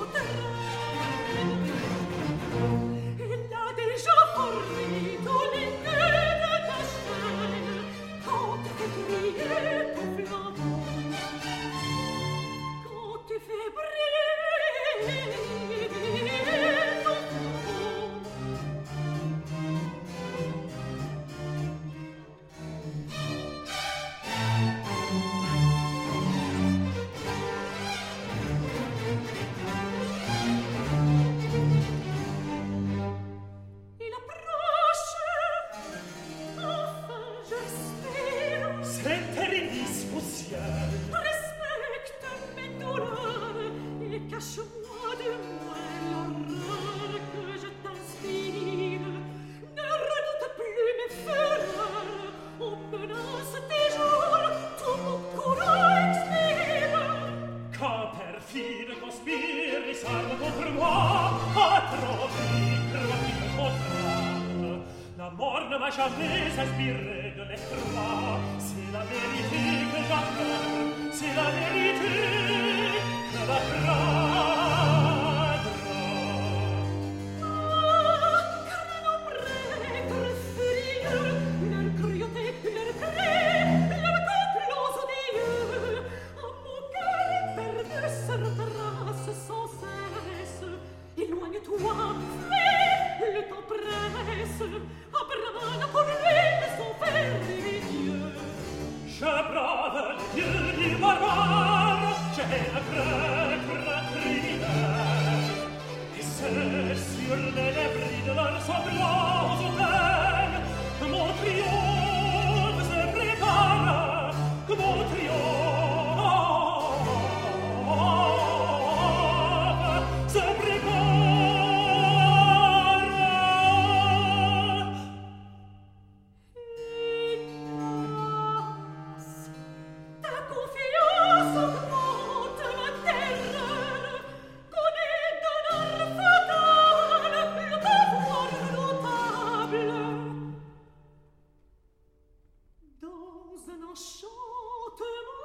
我等。un enchantement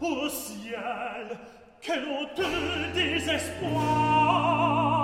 Ô ciel, quel honteux désespoir!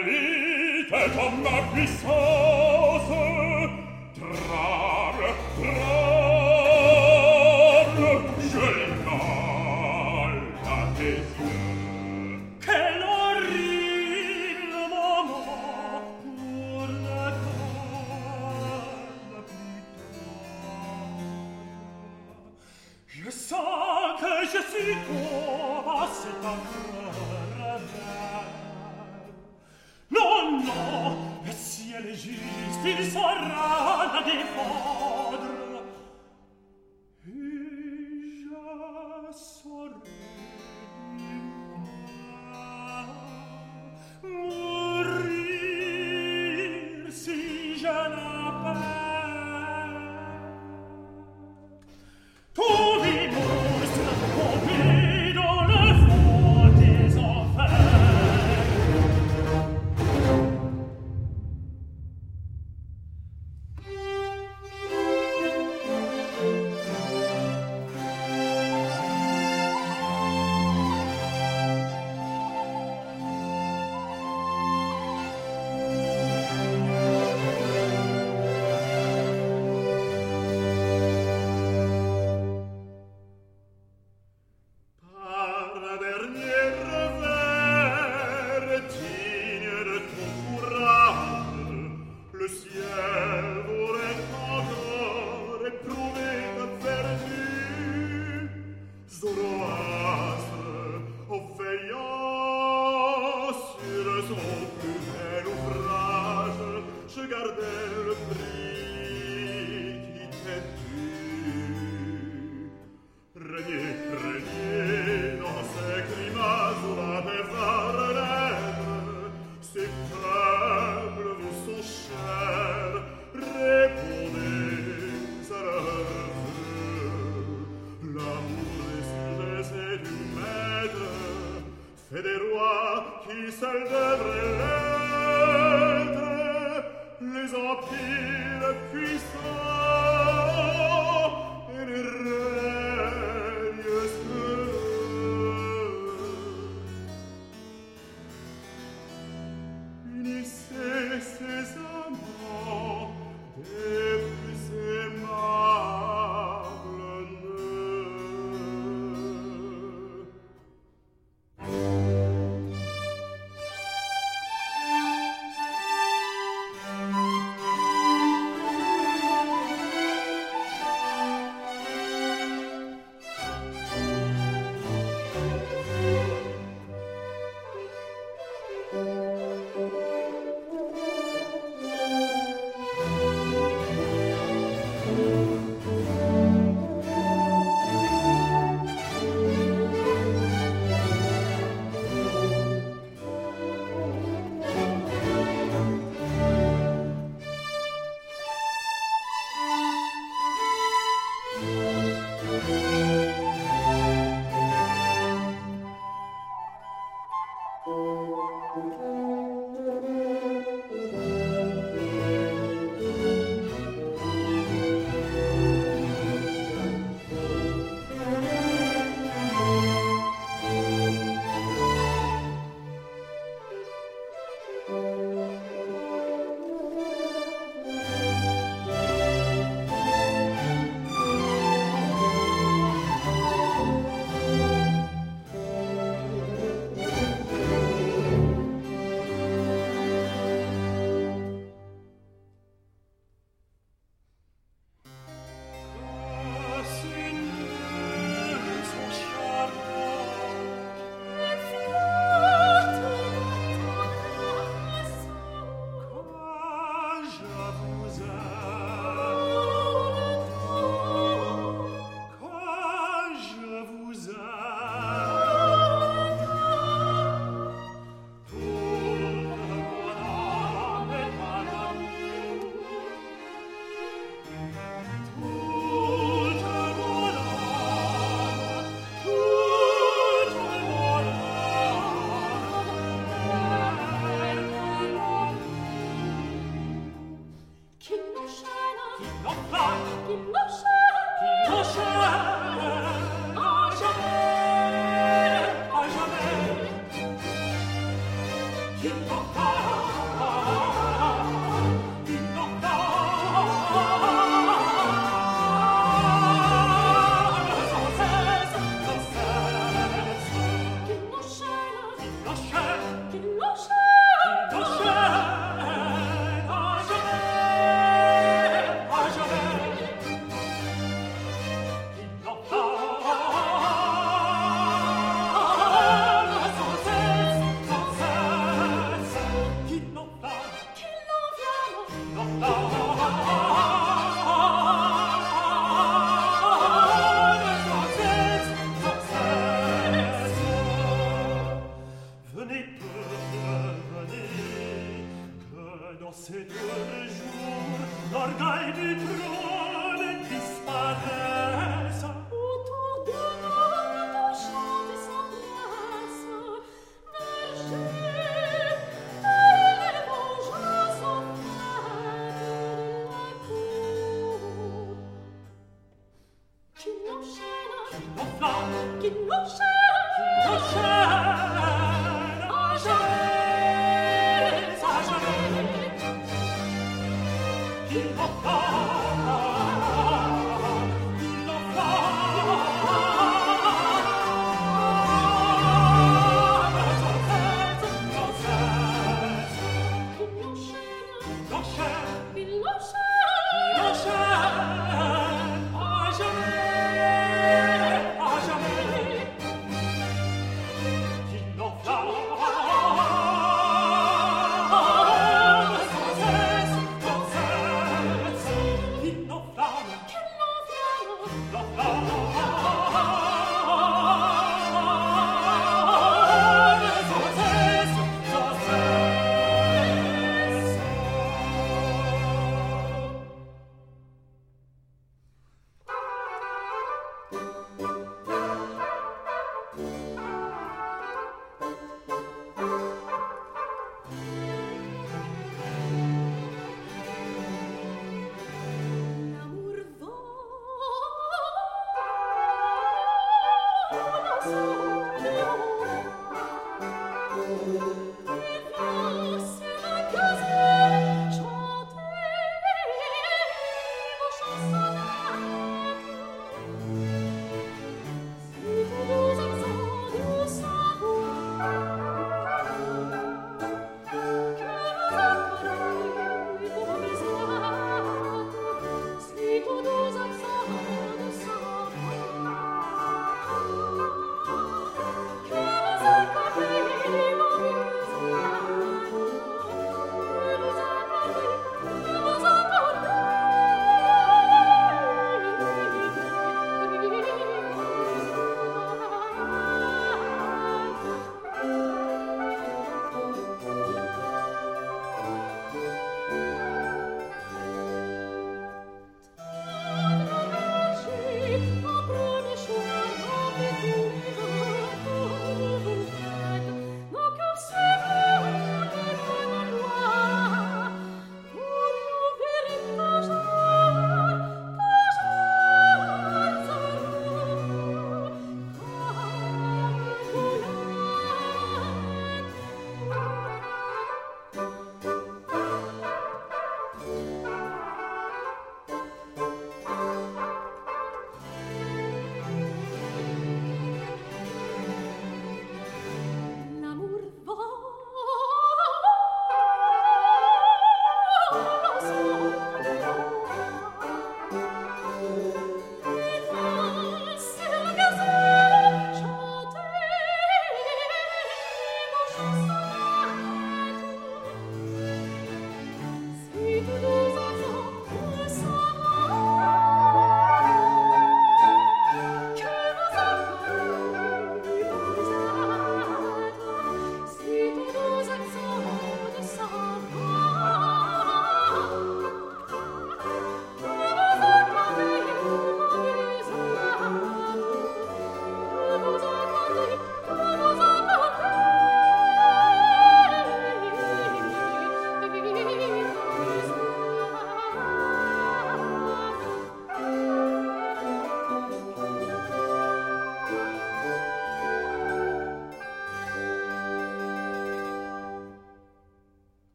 salite con ma non va che non